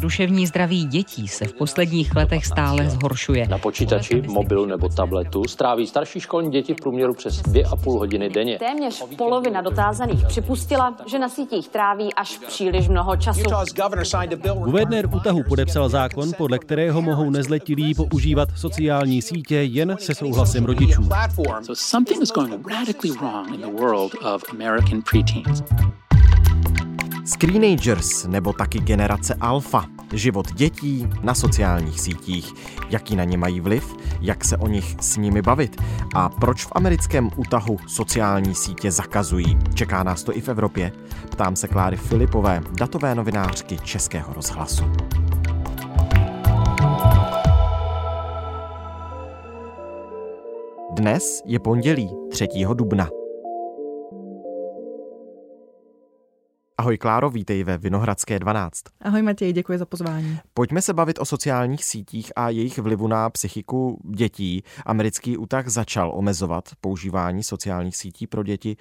Duševní zdraví dětí se v posledních letech stále zhoršuje. Na počítači, mobilu nebo tabletu stráví starší školní děti v průměru přes 2,5 hodiny denně. Téměř polovina dotázaných připustila, že na sítích tráví až příliš mnoho času. Guvernér útahu podepsal zákon, podle kterého mohou nezletilí používat sociální sítě jen se souhlasem rodičů. So something is going radically wrong in the world of American preteens. Screenagers nebo taky generace alfa. Život dětí na sociálních sítích. Jaký na ně mají vliv, jak se o nich s nimi bavit a proč v americkém útahu sociální sítě zakazují. Čeká nás to i v Evropě. Ptám se Kláry Filipové, datové novinářky Českého rozhlasu. Dnes je pondělí 3. dubna. Ahoj Kláro, vítej ve Vinohradské 12. Ahoj Matěj, děkuji za pozvání. Pojďme se bavit o sociálních sítích a jejich vlivu na psychiku dětí. Americký útah začal omezovat používání sociálních sítí pro děti. E,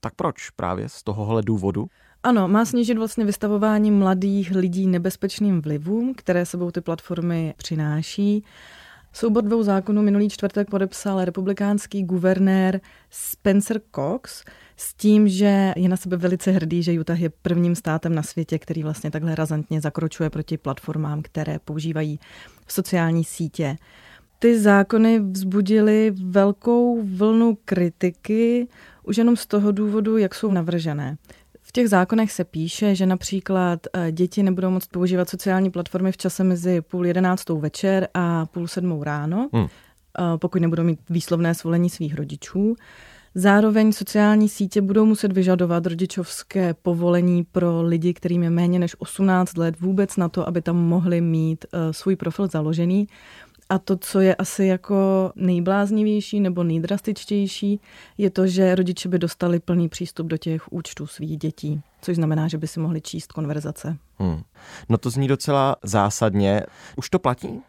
tak proč? Právě z tohohle důvodu? Ano, má snížit vlastně vystavování mladých lidí nebezpečným vlivům, které sebou ty platformy přináší. Soubor dvou zákonů minulý čtvrtek podepsal republikánský guvernér Spencer Cox s tím, že je na sebe velice hrdý, že Utah je prvním státem na světě, který vlastně takhle razantně zakročuje proti platformám, které používají sociální sítě. Ty zákony vzbudily velkou vlnu kritiky už jenom z toho důvodu, jak jsou navržené. V těch zákonech se píše, že například eh, děti nebudou moct používat sociální platformy v čase mezi půl jedenáctou večer a půl sedmou ráno, hmm. Eh, pokud nebudou mít výslovné svolení svých rodičů. Zároveň sociální sítě budou muset vyžadovat rodičovské povolení pro lidi, kterým je méně než 18 let vůbec na to, aby tam mohli mít uh, svůj profil založený. A to, co je asi jako nejbláznivější nebo nejdrastičtější, je to, že rodiče by dostali plný přístup do těch účtů svých dětí, což znamená, že by si mohli číst konverzace. Hmm. No to zní docela zásadně. Už to platí?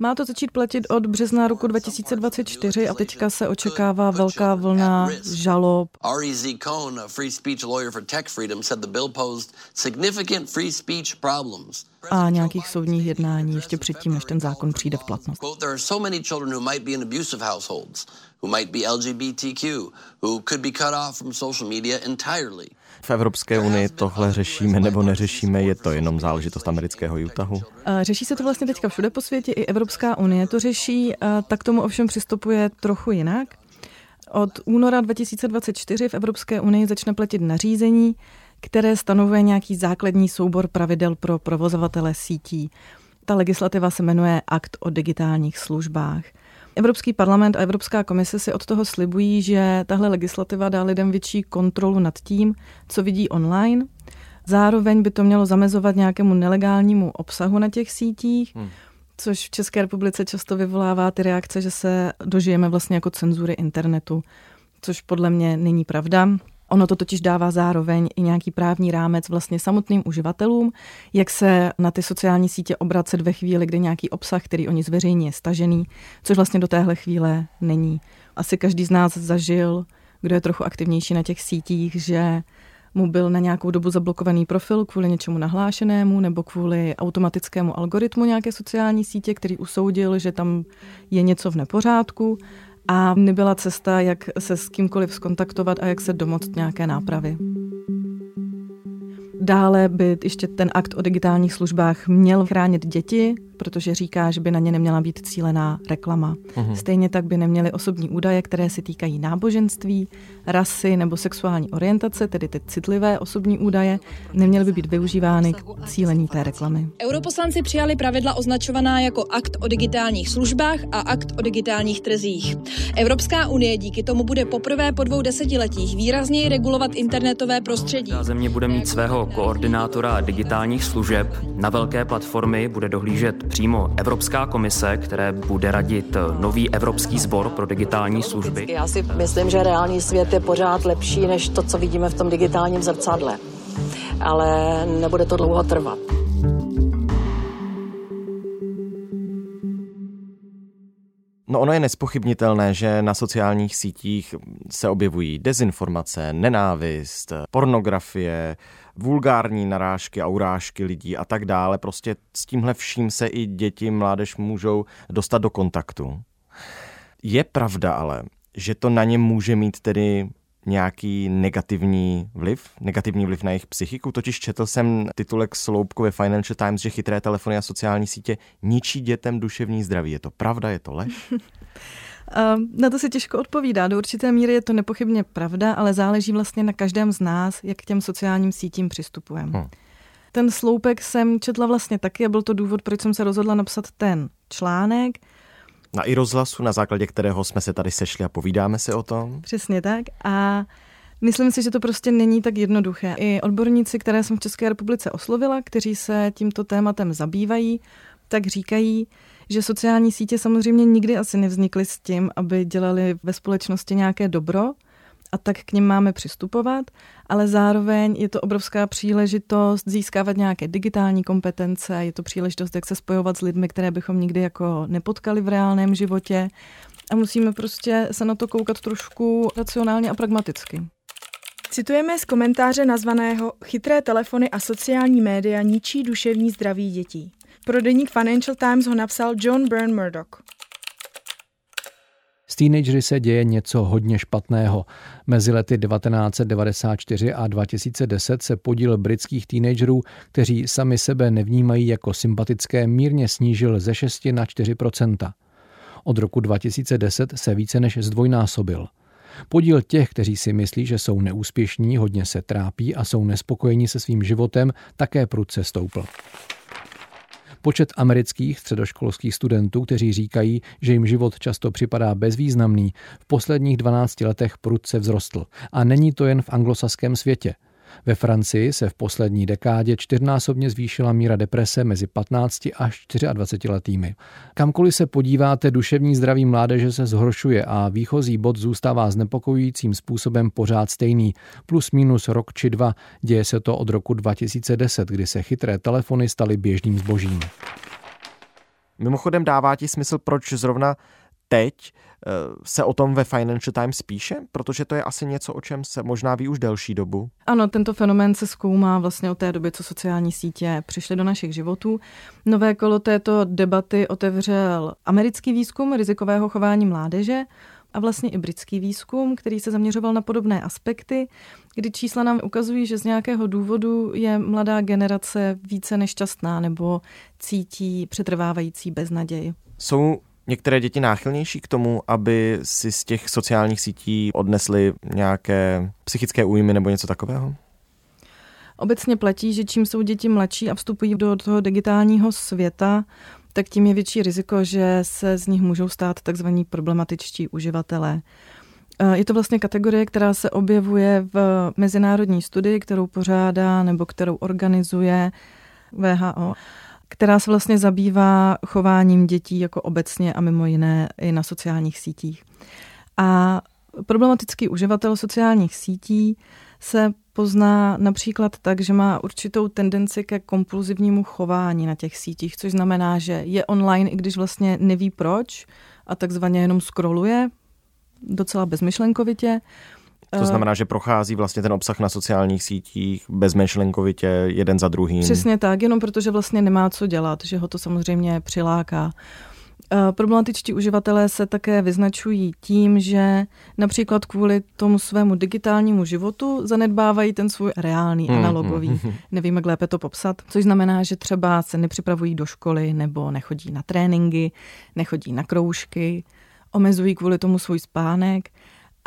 Má to začít platit od března roku 2024 a teďka se očekává velká vlna žalob. R.E.Z. Cohn, a free speech lawyer for tech freedom, said the bill posed significant free speech problems. A nějakých soudních jednání ještě předtím, než ten zákon přijde v platnost. Who might be who might LGBTQ, who could be cut off from social media entirely. V Evropské unii tohle řešíme nebo neřešíme, je to jenom záležitost amerického Utahu? Řeší se to vlastně teďka všude po světě, i Evropská unie to řeší, tak tomu ovšem přistupuje trochu jinak. Od února 2024 v Evropské unii začne platit nařízení, které stanovuje nějaký základní soubor pravidel pro provozovatele sítí. Ta legislativa se jmenuje Akt o digitálních službách. Evropský parlament a Evropská komise si od toho slibují, že tahle legislativa dá lidem větší kontrolu nad tím, co vidí online. Zároveň by to mělo zamezovat nějakému nelegálnímu obsahu na těch sítích, hmm. což v České republice často vyvolává ty reakce, že se dožijeme vlastně jako cenzury internetu, což podle mě není pravda. Ono to totiž dává zároveň i nějaký právní rámec vlastně samotným uživatelům, jak se na ty sociální sítě obracet ve chvíli, kdy nějaký obsah, který oni zveřejní, je stažený, což vlastně do téhle chvíle není. Asi každý z nás zažil, kdo je trochu aktivnější na těch sítích, že mu byl na nějakou dobu zablokovaný profil kvůli něčemu nahlášenému nebo kvůli automatickému algoritmu nějaké sociální sítě, který usoudil, že tam je něco v nepořádku a nebyla cesta, jak se s kýmkoliv skontaktovat a jak se domoct nějaké nápravy. Dále by ještě ten akt o digitálních službách měl chránit děti, protože říká, že by na ně neměla být cílená reklama. Uhum. Stejně tak by neměly osobní údaje, které se týkají náboženství, rasy nebo sexuální orientace, tedy ty citlivé osobní údaje, neměly by být využívány k cílení té reklamy. Europoslanci přijali pravidla označovaná jako akt o digitálních službách a akt o digitálních trzích. Evropská unie díky tomu bude poprvé po dvou desetiletích výrazněji regulovat internetové prostředí. Země bude mít svého koordinátora digitálních služeb. Na velké platformy bude dohlížet přímo Evropská komise, které bude radit nový Evropský sbor pro digitální služby. Já si myslím, že reální svět je pořád lepší než to, co vidíme v tom digitálním zrcadle. Ale nebude to dlouho trvat. No ono je nespochybnitelné, že na sociálních sítích se objevují dezinformace, nenávist, pornografie, vulgární narážky a urážky lidí a tak dále. Prostě s tímhle vším se i děti, mládež můžou dostat do kontaktu. Je pravda ale, že to na ně může mít tedy nějaký negativní vliv, negativní vliv na jejich psychiku. Totiž četl jsem titulek Sloupku ve Financial Times, že chytré telefony a sociální sítě ničí dětem duševní zdraví. Je to pravda, je to lež? Na to se těžko odpovídá. Do určité míry je to nepochybně pravda, ale záleží vlastně na každém z nás, jak k těm sociálním sítím přistupujeme. Hmm. Ten sloupek jsem četla vlastně taky a byl to důvod, proč jsem se rozhodla napsat ten článek. Na i rozhlasu, na základě kterého jsme se tady sešli a povídáme si o tom. Přesně tak. A myslím si, že to prostě není tak jednoduché. I odborníci, které jsem v České republice oslovila, kteří se tímto tématem zabývají, tak říkají, že sociální sítě samozřejmě nikdy asi nevznikly s tím, aby dělali ve společnosti nějaké dobro, a tak k ním máme přistupovat, ale zároveň je to obrovská příležitost získávat nějaké digitální kompetence, je to příležitost, jak se spojovat s lidmi, které bychom nikdy jako nepotkali v reálném životě a musíme prostě se na to koukat trošku racionálně a pragmaticky. Citujeme z komentáře nazvaného Chytré telefony a sociální média ničí duševní zdraví dětí. Pro deník Financial Times ho napsal John Byrne Murdoch. Teenagery se děje něco hodně špatného. Mezi lety 1994 a 2010 se podíl britských teenagerů, kteří sami sebe nevnímají jako sympatické, mírně snížil ze 6 na 4% Od roku 2010 se více než zdvojnásobil. Podíl těch, kteří si myslí, že jsou neúspěšní, hodně se trápí a jsou nespokojení se svým životem, také prudce stoupl. Počet amerických středoškolských studentů, kteří říkají, že jim život často připadá bezvýznamný, v posledních 12 letech prudce vzrostl. A není to jen v anglosaském světě. Ve Francii se v poslední dekádě čtyřnásobně zvýšila míra deprese mezi 15 až 24 letými. Kamkoliv se podíváte, duševní zdraví mládeže se zhoršuje a výchozí bod zůstává znepokojujícím způsobem pořád stejný. Plus minus rok či dva. Děje se to od roku 2010, kdy se chytré telefony staly běžným zbožím. Mimochodem dává ti smysl, proč zrovna teď se o tom ve Financial Times píše, protože to je asi něco, o čem se možná ví už delší dobu. Ano, tento fenomén se zkoumá vlastně od té doby, co sociální sítě přišly do našich životů. Nové kolo této debaty otevřel americký výzkum rizikového chování mládeže a vlastně i britský výzkum, který se zaměřoval na podobné aspekty, kdy čísla nám ukazují, že z nějakého důvodu je mladá generace více nešťastná nebo cítí přetrvávající beznaděj. Jsou některé děti náchylnější k tomu, aby si z těch sociálních sítí odnesly nějaké psychické újmy nebo něco takového? Obecně platí, že čím jsou děti mladší a vstupují do toho digitálního světa, tak tím je větší riziko, že se z nich můžou stát takzvaní problematičtí uživatelé. Je to vlastně kategorie, která se objevuje v mezinárodní studii, kterou pořádá nebo kterou organizuje VHO která se vlastně zabývá chováním dětí jako obecně a mimo jiné i na sociálních sítích. A problematický uživatel sociálních sítí se pozná například tak, že má určitou tendenci ke kompulzivnímu chování na těch sítích, což znamená, že je online, i když vlastně neví proč a takzvaně jenom scrolluje docela bezmyšlenkovitě to eh, znamená, že prochází vlastně ten obsah na sociálních sítích bezmyšlenkovitě jeden za druhým. Přesně tak, jenom protože vlastně nemá co dělat, že ho to samozřejmě přiláká. Eh, problematičtí uživatelé se také vyznačují tím, že například kvůli tomu svému digitálnímu životu zanedbávají ten svůj reálný, hmm, analogový. Hmm, hmm. Nevím, jak lépe to popsat. Což znamená, že třeba se nepřipravují do školy nebo nechodí na tréninky, nechodí na kroužky, omezují kvůli tomu svůj spánek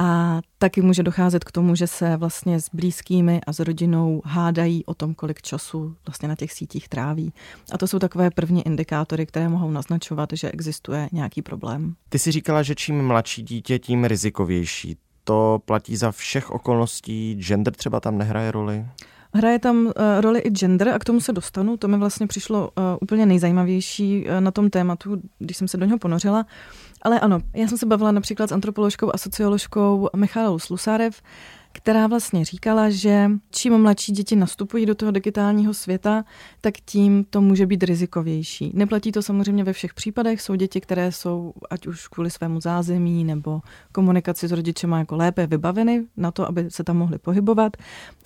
a taky může docházet k tomu, že se vlastně s blízkými a s rodinou hádají o tom, kolik času vlastně na těch sítích tráví. A to jsou takové první indikátory, které mohou naznačovat, že existuje nějaký problém. Ty si říkala, že čím mladší dítě, tím rizikovější. To platí za všech okolností. Gender třeba tam nehraje roli? Hraje tam uh, roli i gender a k tomu se dostanu. To mi vlastně přišlo uh, úplně nejzajímavější uh, na tom tématu, když jsem se do něho ponořila. Ale ano, já jsem se bavila například s antropoložkou a socioložkou Michalou Slusárev, která vlastně říkala, že čím mladší děti nastupují do toho digitálního světa, tak tím to může být rizikovější. Neplatí to samozřejmě ve všech případech. Jsou děti, které jsou ať už kvůli svému zázemí nebo komunikaci s rodičema jako lépe vybaveny na to, aby se tam mohly pohybovat,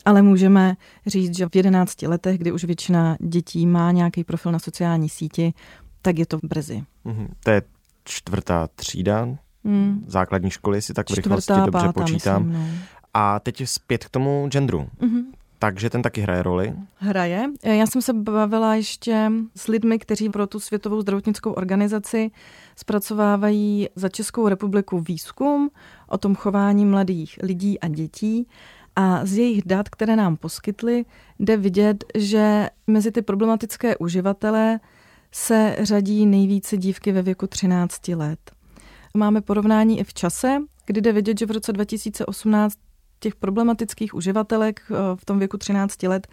ale můžeme říct, že v 11 letech, kdy už většina dětí má nějaký profil na sociální síti, tak je to brzy. Mm-hmm. To je čtvrtá třída hmm. základní školy, si tak v rychlosti Čtvrtá, dobře pátá, počítám. Myslím, no. A teď zpět k tomu genderu. Mm-hmm. Takže ten taky hraje roli. Hraje. Já jsem se bavila ještě s lidmi, kteří pro tu Světovou zdravotnickou organizaci zpracovávají za Českou republiku výzkum o tom chování mladých lidí a dětí. A z jejich dat, které nám poskytly, jde vidět, že mezi ty problematické uživatele se řadí nejvíce dívky ve věku 13 let. Máme porovnání i v čase, kdy jde vidět, že v roce 2018 těch problematických uživatelek eh, v tom věku 13 let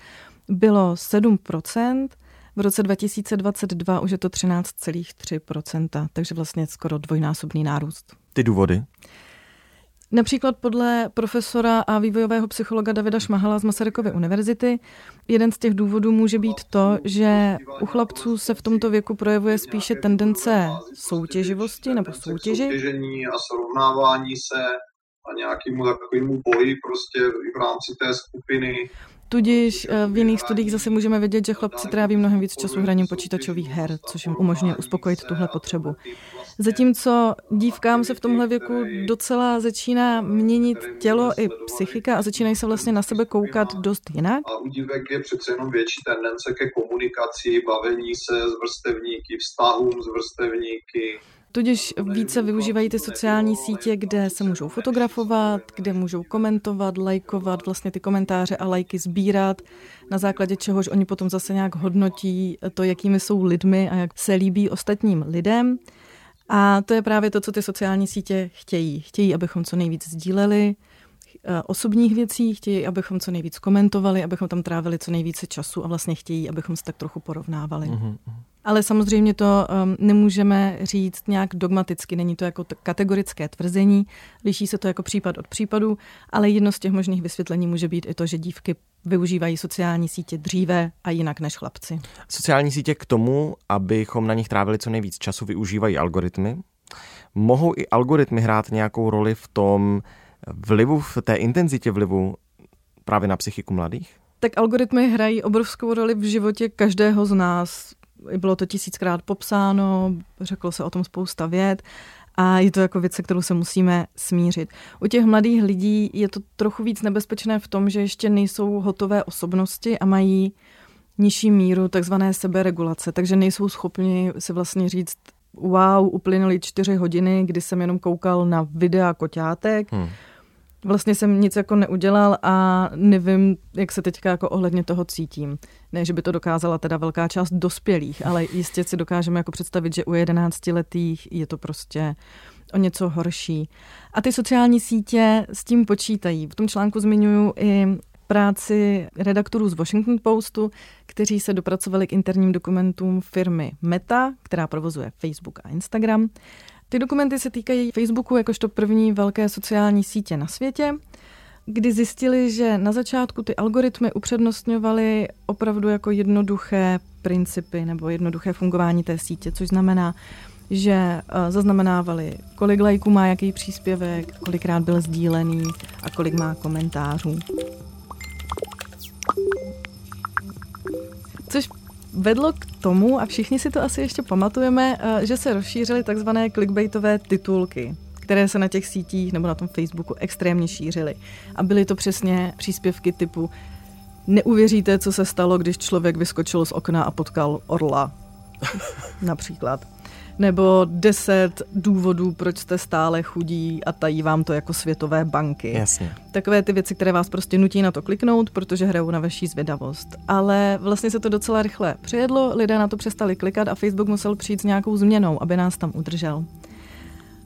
bylo 7%, v roce 2022 už je to 13,3%, takže vlastně skoro dvojnásobný nárůst. Ty důvody? Například podle profesora a vývojového psychologa Davida Šmahala z Masarykovy univerzity, jeden z těch důvodů může být to, že u chlapců se v tomto věku projevuje spíše tendence soutěživosti nebo soutěži. Soutěžení a srovnávání se a nějakému takovému boji prostě v rámci té skupiny. Tudíž eh, v jiných studiích zase můžeme vidět, že chlapci tráví mnohem víc času hraním počítačových her, což jim umožňuje uspokojit tuhle potřebu. Zatímco dívkám se v tomhle věku docela začíná měnit tělo i psychika a začínají se vlastně na sebe koukat dost jinak. A u dívek je přece jenom větší tendence ke komunikaci, bavení se s vrstevníky, vztahům s vrstevníky. Tudíž více využívají ty sociální sítě, kde se můžou fotografovat, kde můžou komentovat, lajkovat, vlastně ty komentáře a lajky sbírat, na základě čehož oni potom zase nějak hodnotí to, jakými jsou lidmi a jak se líbí ostatním lidem. A to je právě to, co ty sociální sítě chtějí. Chtějí, abychom co nejvíc sdíleli eh, osobních věcí, chtějí, abychom co nejvíc komentovali, abychom tam trávili co nejvíce času a vlastně chtějí, abychom se tak trochu porovnávali. Mm-hmm. Ale samozřejmě to um, nemůžeme říct nějak dogmaticky, není to jako t- kategorické tvrzení, liší se to jako případ od případu, ale jedno z těch možných vysvětlení může být i to, že dívky využívají sociální sítě dříve a jinak než chlapci. Sociální sítě k tomu, abychom na nich trávili co nejvíc času, využívají algoritmy. Mohou i algoritmy hrát nějakou roli v tom vlivu, v té intenzitě vlivu právě na psychiku mladých? Tak algoritmy hrají obrovskou roli v životě každého z nás bylo to tisíckrát popsáno, řeklo se o tom spousta věd a je to jako věc, se kterou se musíme smířit. U těch mladých lidí je to trochu víc nebezpečné v tom, že ještě nejsou hotové osobnosti a mají nižší míru takzvané seberegulace, takže nejsou schopni si vlastně říct, wow, uplynuly čtyři hodiny, kdy jsem jenom koukal na videa koťátek, hmm vlastně jsem nic jako neudělal a nevím, jak se teďka jako ohledně toho cítím. Ne, že by to dokázala teda velká část dospělých, ale jistě si dokážeme jako představit, že u jedenáctiletých je to prostě o něco horší. A ty sociální sítě s tím počítají. V tom článku zmiňuju i práci redaktorů z Washington Postu, kteří se dopracovali k interním dokumentům firmy Meta, která provozuje Facebook a Instagram. Ty dokumenty se týkají Facebooku jakožto první velké sociální sítě na světě, kdy zjistili, že na začátku ty algoritmy upřednostňovaly opravdu jako jednoduché principy nebo jednoduché fungování té sítě, což znamená, že eh, zaznamenávali, kolik lajků má jaký příspěvek, kolikrát byl sdílený a kolik má komentářů. Což vedlo k tomu, a všichni si to asi ještě pamatujeme, eh, že se rozšířily takzvané clickbaitové titulky které se na těch sítích nebo na tom Facebooku extrémně šířily. A byly to přesně příspěvky typu Neuvěříte, co se stalo, když člověk vyskočil z okna a potkal orla. Například nebo deset důvodů, proč jste stále chudí a tají vám to jako světové banky. Jasně. Takové ty věci, které vás prostě nutí na to kliknout, protože hrajou na vaší zvědavost. Ale vlastně se to docela rychle přejedlo, lidé na to přestali klikat a Facebook musel přijít s nějakou změnou, aby nás tam udržel.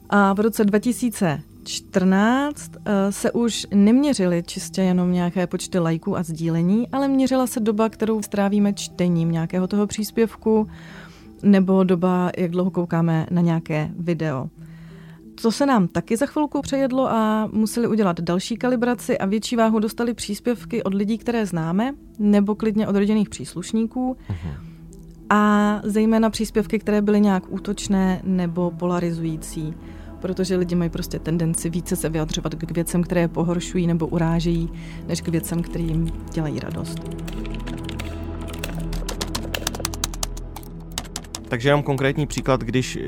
A v roce 2014 eh, se už neměřily čistě jenom nějaké počty lajků a sdílení, ale měřila se doba, kterou strávíme čtením nějakého toho příspěvku, nebo doba, jak dlouho koukáme na nějaké video. To se nám taky za chvilku přejedlo a museli udělat další kalibraci a větší váhu dostali příspěvky od lidí, které známe, nebo klidně od rodinných příslušníků. A zejména příspěvky, které byly nějak útočné nebo polarizující protože lidi mají prostě tendenci více se vyjadřovat k věcem, které je pohoršují nebo urážejí, než k věcem, které jim dělají radost. Takže jenom konkrétní příklad, když eh,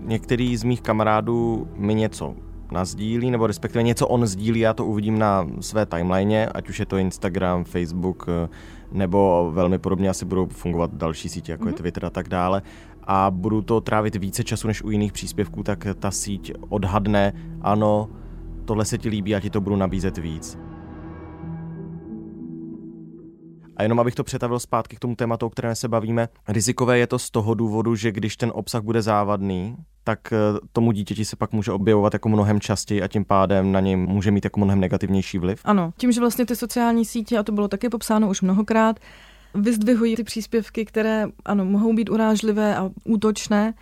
některý z mých kamarádů mi něco nazdílí, nebo respektive něco on sdílí, já to uvidím na své timeline, ať už je to Instagram, Facebook, eh, nebo velmi podobně asi budou fungovat další sítě, jako mm-hmm. je mhm. Twitter a tak dále, a budu to trávit více času než u jiných příspěvků, tak ta síť odhadne, ano, tohle se ti líbí a ti to budu nabízet víc. A jenom abych to přetavil zpátky k tomu tématu, o kterém se bavíme, rizikové je to z toho důvodu, že když ten obsah bude závadný, tak eh, tomu dítěti se pak může objevovat jako mnohem častěji a tím pádem na něj může mít jako mnohem negativnější vliv. Ano, tím, že vlastně ty sociální sítě, a to bylo taky popsáno už mnohokrát, vyzdvihují ty příspěvky, které ano, mohou být urážlivé a útočné,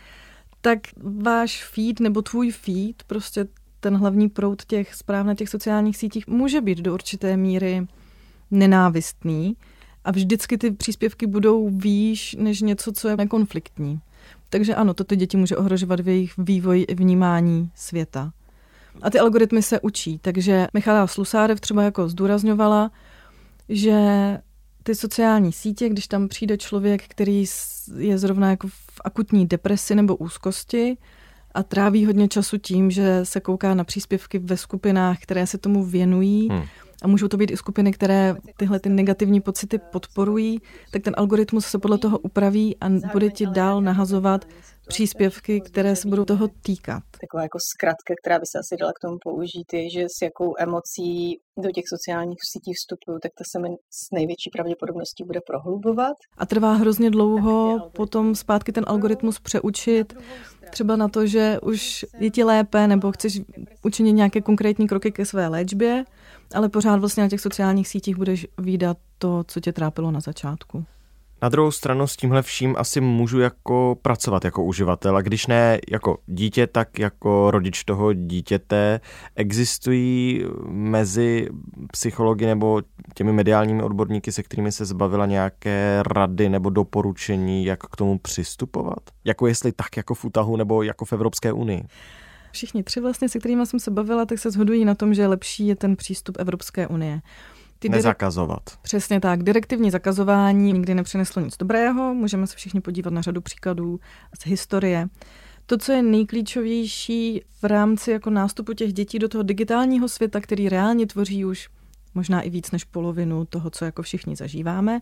tak váš feed nebo tvůj feed, prostě ten hlavní proud těch zpráv na těch sociálních sítích může být do určité míry nenávistný a vždycky ty příspěvky budou výš než něco, co je nekonfliktní. Takže ano, to ty děti může ohrožovat v jejich vývoji i vnímání světa. A ty algoritmy se učí, takže Michala Slusárev třeba jako zdůrazňovala, že ty sociální sítě, když tam přijde člověk, který je zrovna jako v akutní depresi nebo úzkosti a tráví hodně času tím, že se kouká na příspěvky ve skupinách, které se tomu věnují, hmm a můžou to být i skupiny, které tyhle ty negativní pocity podporují, tak ten algoritmus se podle toho upraví a bude ti dál nahazovat příspěvky, které se budou toho týkat. Taková jako zkratka, která by se asi dala k tomu použít, je, že s jakou emocí do těch sociálních sítí vstupuju, tak to se mi s největší pravděpodobností bude prohlubovat. A trvá hrozně dlouho potom zpátky ten algoritmus přeučit, třeba na to, že už je ti lépe nebo chceš učinit nějaké konkrétní kroky ke své léčbě, ale pořád vlastně na těch sociálních sítích budeš výdat to, co tě trápilo na začátku. Na druhou stranu s tímhle vším asi můžu jako pracovat jako uživatel a když ne jako dítě, tak jako rodič toho dítěte. Existují mezi psychologi nebo těmi mediálními odborníky, se kterými se zbavila nějaké rady nebo doporučení, jak k tomu přistupovat? Jako jestli tak jako v útahu nebo jako v Evropské unii? Všichni tři vlastně, se kterými jsem se bavila, tak se shodují na tom, že lepší je ten přístup Evropské unie. Ty Nezakazovat. Direk... Přesně tak. Direktivní zakazování nikdy nepřineslo nic dobrého. Můžeme se všichni podívat na řadu příkladů z historie. To, co je nejklíčovější v rámci jako nástupu těch dětí do toho digitálního světa, který reálně tvoří už možná i víc než polovinu toho, co jako všichni zažíváme,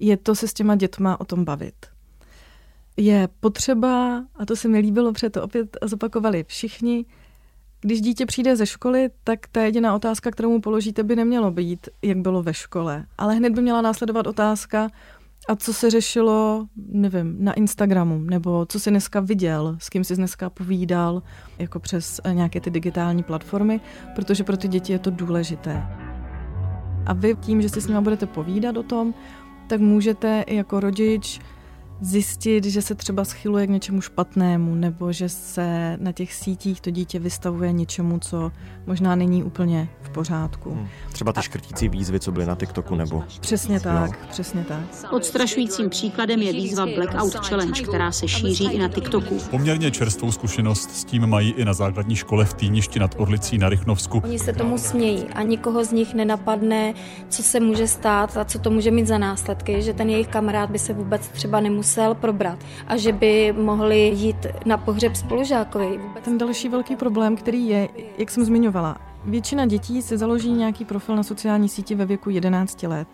je to se s těma dětma o tom bavit. Je potřeba, a to se mi líbilo, protože to opět zopakovali všichni, když dítě přijde ze školy, tak ta jediná otázka, kterou mu položíte, by nemělo být, jak bylo ve škole. Ale hned by měla následovat otázka, a co se řešilo, nevím, na Instagramu, nebo co jsi dneska viděl, s kým jsi dneska povídal, jako přes nějaké ty digitální platformy, protože pro ty děti je to důležité. A vy tím, že si s nimi budete povídat o tom, tak můžete jako rodič zjistit, že se třeba schyluje k něčemu špatnému, nebo že se na těch sítích to dítě vystavuje něčemu, co možná není úplně v pořádku. Hmm. Třeba ty škrtící výzvy, co byly na TikToku, nebo... Přesně tak, no. přesně tak. Odstrašujícím příkladem je výzva Blackout Challenge, která se šíří i na TikToku. Poměrně čerstvou zkušenost s tím mají i na základní škole v Týništi nad Orlicí na Rychnovsku. Oni se tomu smějí a nikoho z nich nenapadne, co se může stát a co to může mít za následky, že ten jejich kamarád by se vůbec třeba nemusel musel probrat a že by mohli jít na pohřeb spolužákovi. Ten další velký problém, který je, jak jsem zmiňovala, většina dětí si založí nějaký profil na sociální síti ve věku 11 let.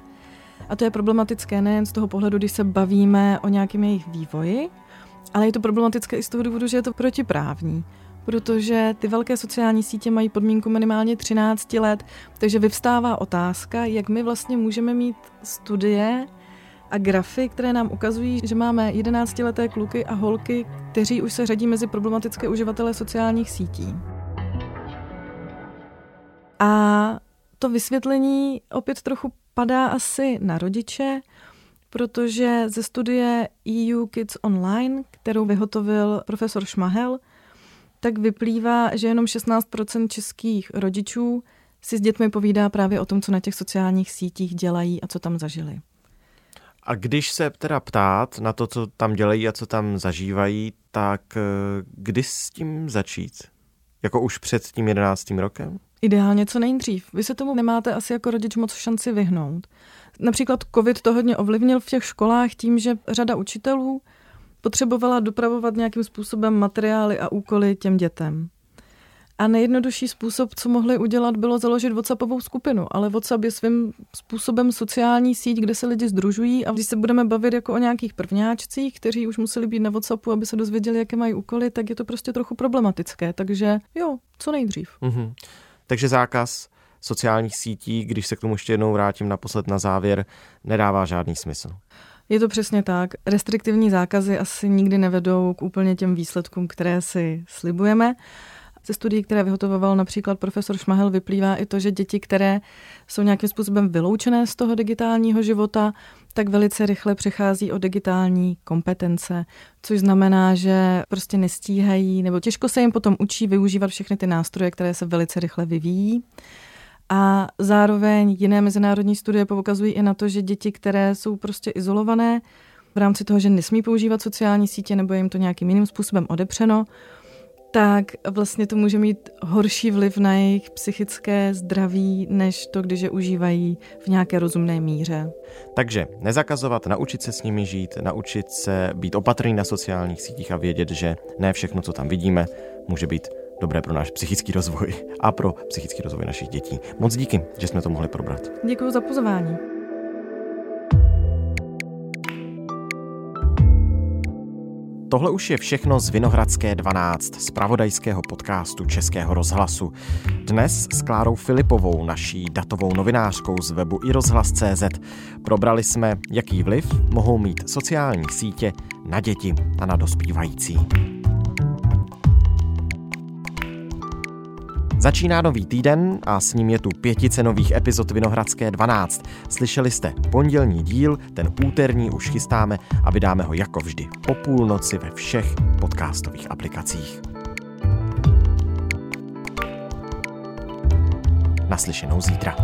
A to je problematické nejen z toho pohledu, když se bavíme o nějakém jejich vývoji, ale je to problematické i z toho důvodu, že je to protiprávní protože ty velké sociální sítě mají podmínku minimálně 13 let, takže vyvstává otázka, jak my vlastně můžeme mít studie a grafy, které nám ukazují, že máme 11-leté kluky a holky, kteří už se řadí mezi problematické uživatele sociálních sítí. A to vysvětlení opět trochu padá asi na rodiče, protože ze studie EU Kids Online, kterou vyhotovil profesor Šmahel, tak vyplývá, že jenom 16% českých rodičů si s dětmi povídá právě o tom, co na těch sociálních sítích dělají a co tam zažili. A když se teda ptát na to, co tam dělají a co tam zažívají, tak eh, kdy s tím začít? Jako už před tím jedenáctým rokem? Ideálně co nejdřív. Vy se tomu nemáte asi jako rodič moc šanci vyhnout. Například covid to hodně ovlivnil v těch školách tím, že řada učitelů potřebovala dopravovat nějakým způsobem materiály a úkoly těm dětem. A nejjednodušší způsob, co mohli udělat, bylo založit WhatsAppovou skupinu. Ale WhatsApp je svým způsobem sociální síť, kde se lidi združují a když se budeme bavit jako o nějakých prvňáčcích, kteří už museli být na WhatsAppu, aby se dozvěděli, jaké mají úkoly, tak je to prostě trochu problematické. Takže jo, co nejdřív. Mm-hmm. Takže zákaz sociálních sítí, když se k tomu ještě jednou vrátím naposled na závěr, nedává žádný smysl. Je to přesně tak. Restriktivní zákazy asi nikdy nevedou k úplně těm výsledkům, které si slibujeme. Ze studií, které vyhotovoval například profesor Šmahel, vyplývá i to, že děti, které jsou nějakým způsobem vyloučené z toho digitálního života, tak velice rychle přechází o digitální kompetence, což znamená, že prostě nestíhají, nebo těžko se jim potom učí využívat všechny ty nástroje, které se velice rychle vyvíjí. A zároveň jiné mezinárodní studie poukazují i na to, že děti, které jsou prostě izolované v rámci toho, že nesmí používat sociální sítě nebo jim to nějakým jiným způsobem odepřeno, tak vlastně to může mít horší vliv na jejich psychické zdraví, než to, když je užívají v nějaké rozumné míře. Takže nezakazovat, naučit se s nimi žít, naučit se být opatrný na sociálních sítích a vědět, že ne všechno, co tam vidíme, může být dobré pro náš psychický rozvoj a pro psychický rozvoj našich dětí. Moc díky, že jsme to mohli probrat. Děkuji za pozvání. Tohle už je všechno z Vinohradské 12, z pravodajského podcastu Českého rozhlasu. Dnes s Klárou Filipovou, naší datovou novinářkou z webu i rozhlas.cz, probrali jsme, jaký vliv mohou mít sociální sítě na děti a na dospívající. Začíná nový týden a s ním je tu pětice nových epizod Vinohradské 12. Slyšeli jste pondělní díl, ten úterní už chystáme a vydáme ho jako vždy po půlnoci ve všech podcastových aplikacích. Naslyšenou zítra.